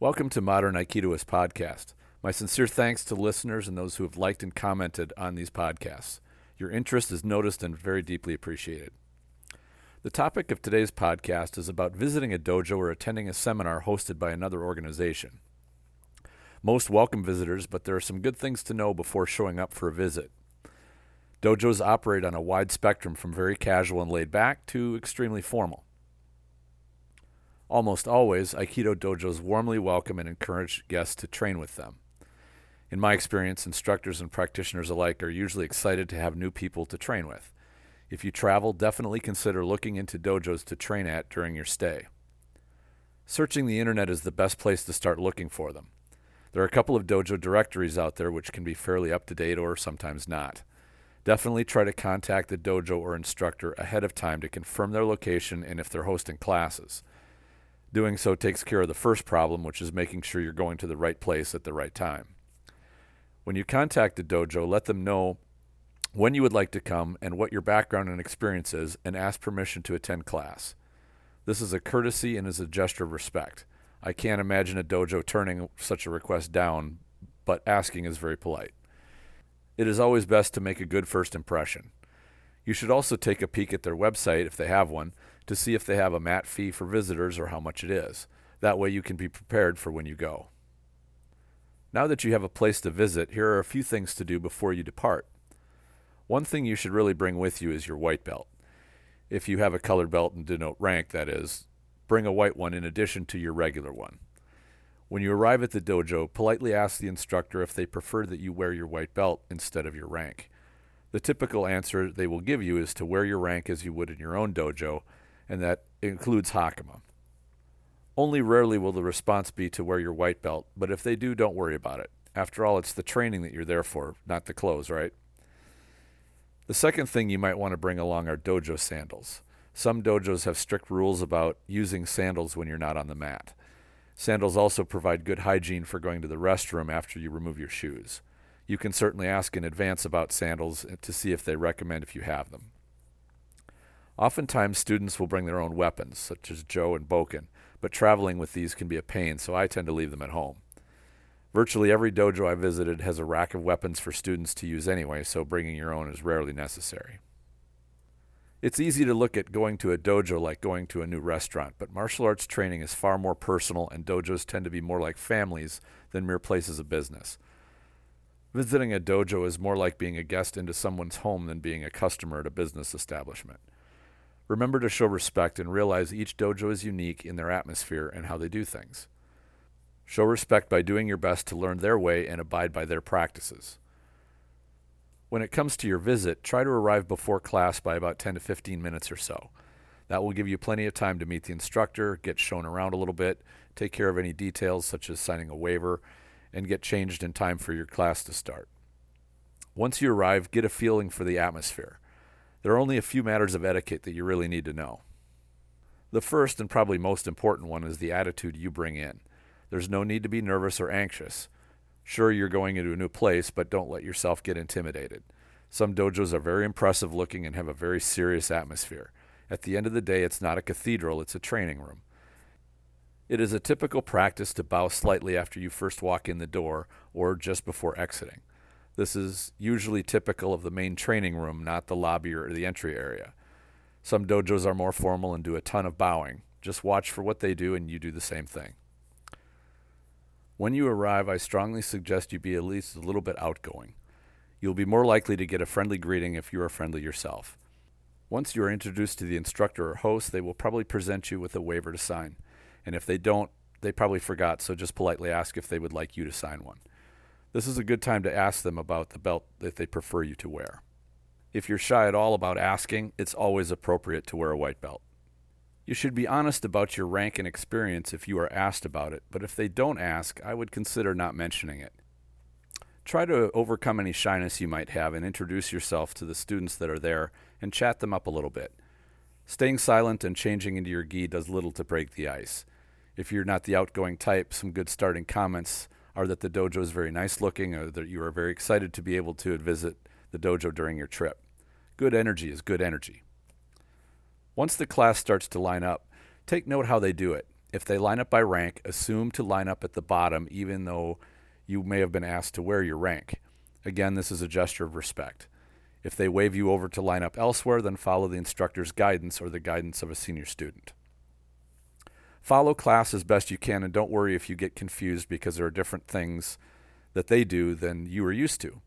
Welcome to Modern Aikidoist Podcast. My sincere thanks to listeners and those who have liked and commented on these podcasts. Your interest is noticed and very deeply appreciated. The topic of today's podcast is about visiting a dojo or attending a seminar hosted by another organization. Most welcome visitors, but there are some good things to know before showing up for a visit. Dojos operate on a wide spectrum from very casual and laid back to extremely formal. Almost always, Aikido dojos warmly welcome and encourage guests to train with them. In my experience, instructors and practitioners alike are usually excited to have new people to train with. If you travel, definitely consider looking into dojos to train at during your stay. Searching the internet is the best place to start looking for them. There are a couple of dojo directories out there which can be fairly up to date or sometimes not. Definitely try to contact the dojo or instructor ahead of time to confirm their location and if they're hosting classes. Doing so takes care of the first problem, which is making sure you're going to the right place at the right time. When you contact the dojo, let them know when you would like to come and what your background and experience is, and ask permission to attend class. This is a courtesy and is a gesture of respect. I can't imagine a dojo turning such a request down, but asking is very polite. It is always best to make a good first impression. You should also take a peek at their website, if they have one, to see if they have a mat fee for visitors or how much it is. That way you can be prepared for when you go. Now that you have a place to visit, here are a few things to do before you depart. One thing you should really bring with you is your white belt. If you have a colored belt and denote rank, that is, bring a white one in addition to your regular one. When you arrive at the dojo, politely ask the instructor if they prefer that you wear your white belt instead of your rank. The typical answer they will give you is to wear your rank as you would in your own dojo, and that includes Hakama. Only rarely will the response be to wear your white belt, but if they do, don't worry about it. After all, it's the training that you're there for, not the clothes, right? The second thing you might want to bring along are dojo sandals. Some dojos have strict rules about using sandals when you're not on the mat. Sandals also provide good hygiene for going to the restroom after you remove your shoes. You can certainly ask in advance about sandals to see if they recommend if you have them. Oftentimes, students will bring their own weapons, such as Jo and Bokken, but traveling with these can be a pain, so I tend to leave them at home. Virtually every dojo I visited has a rack of weapons for students to use anyway, so bringing your own is rarely necessary. It's easy to look at going to a dojo like going to a new restaurant, but martial arts training is far more personal, and dojos tend to be more like families than mere places of business. Visiting a dojo is more like being a guest into someone's home than being a customer at a business establishment. Remember to show respect and realize each dojo is unique in their atmosphere and how they do things. Show respect by doing your best to learn their way and abide by their practices. When it comes to your visit, try to arrive before class by about 10 to 15 minutes or so. That will give you plenty of time to meet the instructor, get shown around a little bit, take care of any details such as signing a waiver, and get changed in time for your class to start. Once you arrive, get a feeling for the atmosphere. There are only a few matters of etiquette that you really need to know. The first and probably most important one is the attitude you bring in. There's no need to be nervous or anxious. Sure, you're going into a new place, but don't let yourself get intimidated. Some dojos are very impressive looking and have a very serious atmosphere. At the end of the day, it's not a cathedral, it's a training room. It is a typical practice to bow slightly after you first walk in the door or just before exiting. This is usually typical of the main training room, not the lobby or the entry area. Some dojos are more formal and do a ton of bowing. Just watch for what they do and you do the same thing. When you arrive, I strongly suggest you be at least a little bit outgoing. You'll be more likely to get a friendly greeting if you are friendly yourself. Once you are introduced to the instructor or host, they will probably present you with a waiver to sign. And if they don't, they probably forgot, so just politely ask if they would like you to sign one. This is a good time to ask them about the belt that they prefer you to wear. If you're shy at all about asking, it's always appropriate to wear a white belt. You should be honest about your rank and experience if you are asked about it, but if they don't ask, I would consider not mentioning it. Try to overcome any shyness you might have and introduce yourself to the students that are there and chat them up a little bit. Staying silent and changing into your gi does little to break the ice. If you're not the outgoing type, some good starting comments are that the dojo is very nice looking or that you are very excited to be able to visit the dojo during your trip. Good energy is good energy. Once the class starts to line up, take note how they do it. If they line up by rank, assume to line up at the bottom even though you may have been asked to wear your rank. Again, this is a gesture of respect. If they wave you over to line up elsewhere, then follow the instructor's guidance or the guidance of a senior student. Follow class as best you can and don't worry if you get confused because there are different things that they do than you are used to.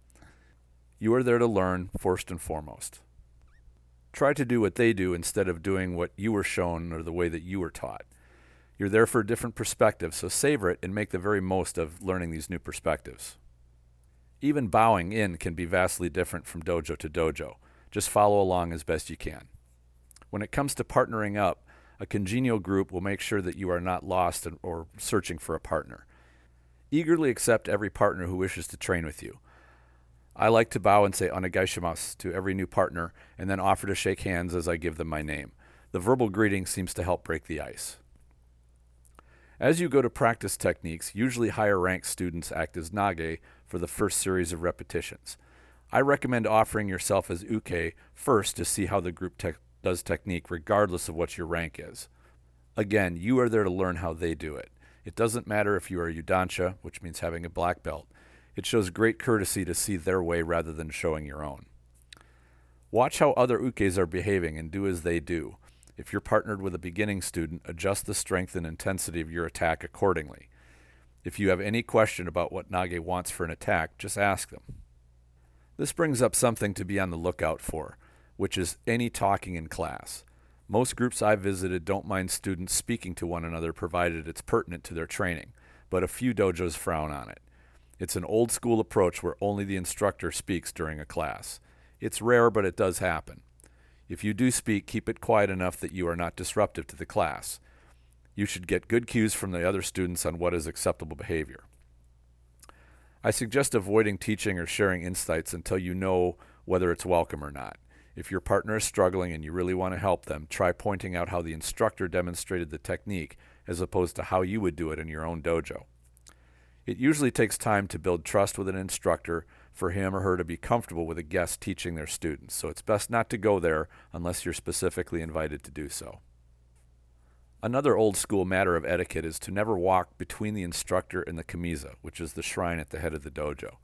You are there to learn first and foremost. Try to do what they do instead of doing what you were shown or the way that you were taught. You're there for a different perspective, so savor it and make the very most of learning these new perspectives. Even bowing in can be vastly different from dojo to dojo. Just follow along as best you can. When it comes to partnering up, a congenial group will make sure that you are not lost or searching for a partner. Eagerly accept every partner who wishes to train with you. I like to bow and say onegaishimasu to every new partner and then offer to shake hands as I give them my name. The verbal greeting seems to help break the ice. As you go to practice techniques, usually higher ranked students act as nage for the first series of repetitions. I recommend offering yourself as uke first to see how the group te- does technique, regardless of what your rank is. Again, you are there to learn how they do it. It doesn't matter if you are Yudansha, which means having a black belt. It shows great courtesy to see their way rather than showing your own. Watch how other ukes are behaving and do as they do. If you're partnered with a beginning student, adjust the strength and intensity of your attack accordingly. If you have any question about what Nage wants for an attack, just ask them. This brings up something to be on the lookout for, which is any talking in class. Most groups I've visited don't mind students speaking to one another provided it's pertinent to their training, but a few dojos frown on it. It's an old school approach where only the instructor speaks during a class. It's rare, but it does happen. If you do speak, keep it quiet enough that you are not disruptive to the class. You should get good cues from the other students on what is acceptable behavior. I suggest avoiding teaching or sharing insights until you know whether it's welcome or not. If your partner is struggling and you really want to help them, try pointing out how the instructor demonstrated the technique as opposed to how you would do it in your own dojo. It usually takes time to build trust with an instructor for him or her to be comfortable with a guest teaching their students, so it's best not to go there unless you're specifically invited to do so. Another old school matter of etiquette is to never walk between the instructor and the kamiza, which is the shrine at the head of the dojo.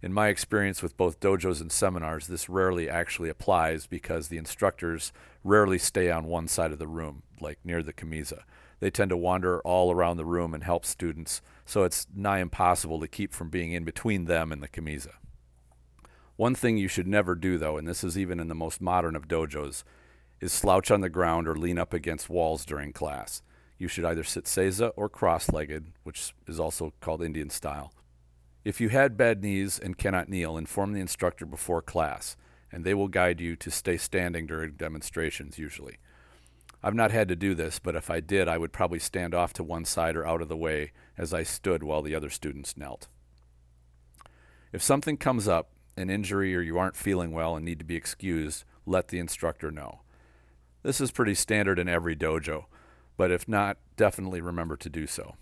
In my experience with both dojos and seminars, this rarely actually applies because the instructors rarely stay on one side of the room, like near the kamiza. They tend to wander all around the room and help students, so it's nigh impossible to keep from being in between them and the kamiza. One thing you should never do, though, and this is even in the most modern of dojos, is slouch on the ground or lean up against walls during class. You should either sit seiza or cross legged, which is also called Indian style. If you had bad knees and cannot kneel, inform the instructor before class, and they will guide you to stay standing during demonstrations usually. I've not had to do this, but if I did, I would probably stand off to one side or out of the way as I stood while the other students knelt. If something comes up, an injury or you aren't feeling well and need to be excused, let the instructor know. This is pretty standard in every dojo, but if not, definitely remember to do so.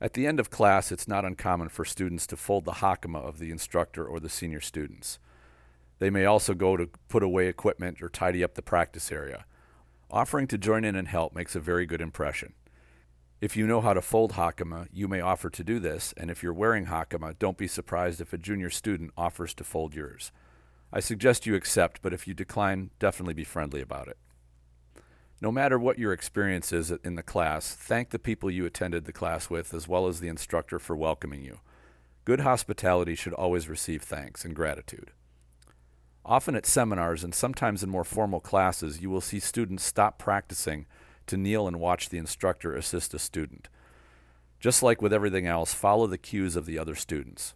At the end of class, it's not uncommon for students to fold the hakama of the instructor or the senior students. They may also go to put away equipment or tidy up the practice area. Offering to join in and help makes a very good impression. If you know how to fold hakama, you may offer to do this, and if you're wearing hakama, don't be surprised if a junior student offers to fold yours. I suggest you accept, but if you decline, definitely be friendly about it. No matter what your experience is in the class, thank the people you attended the class with as well as the instructor for welcoming you. Good hospitality should always receive thanks and gratitude. Often at seminars and sometimes in more formal classes, you will see students stop practicing to kneel and watch the instructor assist a student. Just like with everything else, follow the cues of the other students.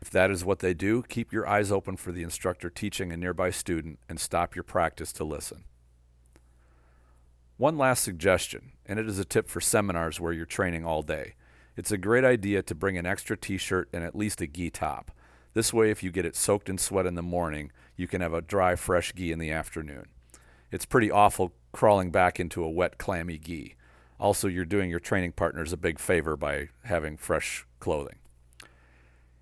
If that is what they do, keep your eyes open for the instructor teaching a nearby student and stop your practice to listen. One last suggestion, and it is a tip for seminars where you're training all day. It's a great idea to bring an extra t shirt and at least a gi top. This way, if you get it soaked in sweat in the morning, you can have a dry, fresh gi in the afternoon. It's pretty awful crawling back into a wet, clammy gi. Also, you're doing your training partners a big favor by having fresh clothing.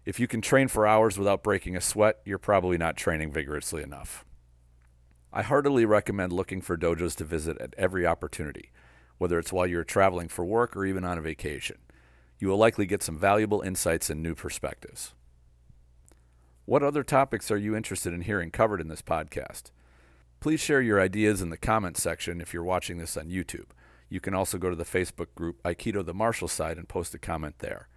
If you can train for hours without breaking a sweat, you're probably not training vigorously enough. I heartily recommend looking for dojos to visit at every opportunity. whether it's while you're traveling for work or even on a vacation. You will likely get some valuable insights and new perspectives. What other topics are you interested in hearing covered in this podcast? Please share your ideas in the comments section if you're watching this on YouTube. You can also go to the Facebook group Aikido the Martial Side and post a comment there.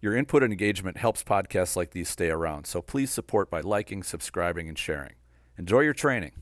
Your input and engagement helps podcasts like these stay around, so please support by liking, subscribing, and sharing. Enjoy your training.